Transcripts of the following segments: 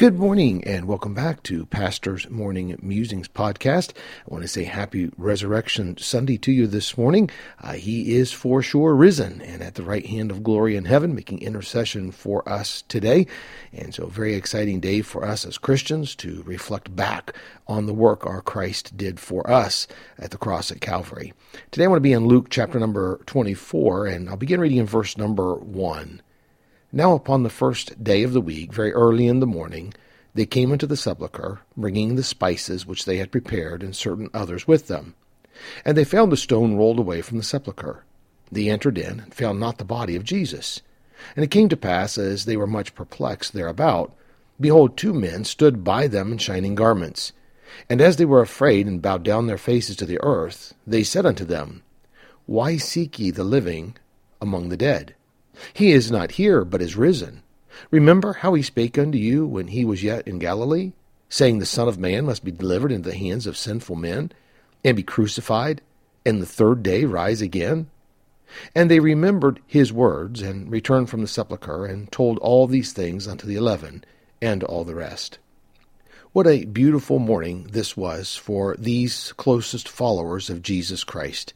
Good morning and welcome back to Pastor's Morning Musings podcast. I want to say happy Resurrection Sunday to you this morning. Uh, he is for sure risen and at the right hand of glory in heaven, making intercession for us today. And so, a very exciting day for us as Christians to reflect back on the work our Christ did for us at the cross at Calvary. Today, I want to be in Luke chapter number 24, and I'll begin reading in verse number 1. Now, upon the first day of the week, very early in the morning, they came into the sepulchre, bringing the spices which they had prepared, and certain others with them. And they found the stone rolled away from the sepulchre. They entered in, and found not the body of Jesus. And it came to pass, as they were much perplexed thereabout, behold, two men stood by them in shining garments. And as they were afraid, and bowed down their faces to the earth, they said unto them, Why seek ye the living among the dead? He is not here, but is risen. Remember how he spake unto you when he was yet in Galilee, saying, The Son of Man must be delivered into the hands of sinful men, and be crucified, and the third day rise again? And they remembered his words, and returned from the sepulchre, and told all these things unto the eleven, and all the rest. What a beautiful morning this was for these closest followers of Jesus Christ.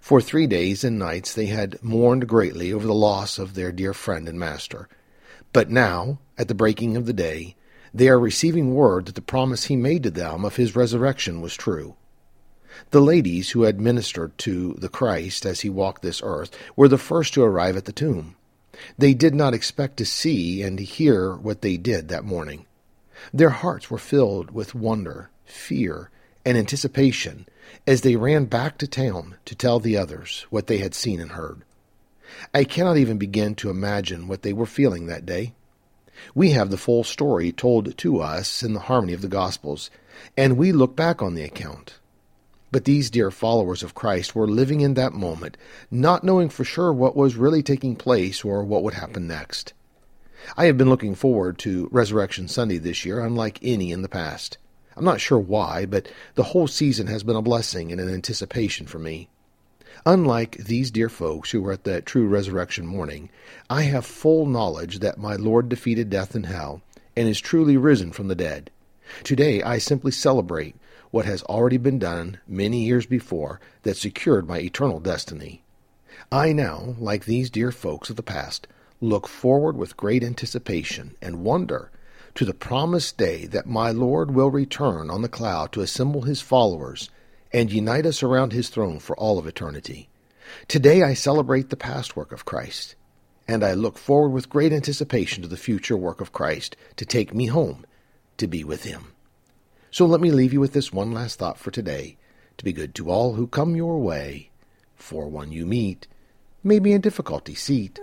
For three days and nights they had mourned greatly over the loss of their dear friend and master. But now, at the breaking of the day, they are receiving word that the promise he made to them of his resurrection was true. The ladies who had ministered to the Christ as he walked this earth were the first to arrive at the tomb. They did not expect to see and hear what they did that morning. Their hearts were filled with wonder, fear, and anticipation as they ran back to town to tell the others what they had seen and heard. I cannot even begin to imagine what they were feeling that day. We have the full story told to us in the harmony of the Gospels, and we look back on the account. But these dear followers of Christ were living in that moment, not knowing for sure what was really taking place or what would happen next. I have been looking forward to Resurrection Sunday this year, unlike any in the past. I'm not sure why, but the whole season has been a blessing and an anticipation for me. Unlike these dear folks who were at that true resurrection morning, I have full knowledge that my Lord defeated death and hell and is truly risen from the dead. Today I simply celebrate what has already been done many years before that secured my eternal destiny. I now, like these dear folks of the past, look forward with great anticipation and wonder to the promised day that my Lord will return on the cloud to assemble his followers and unite us around his throne for all of eternity. Today I celebrate the past work of Christ, and I look forward with great anticipation to the future work of Christ to take me home to be with him. So let me leave you with this one last thought for today to be good to all who come your way, for one you meet may be in difficulty seat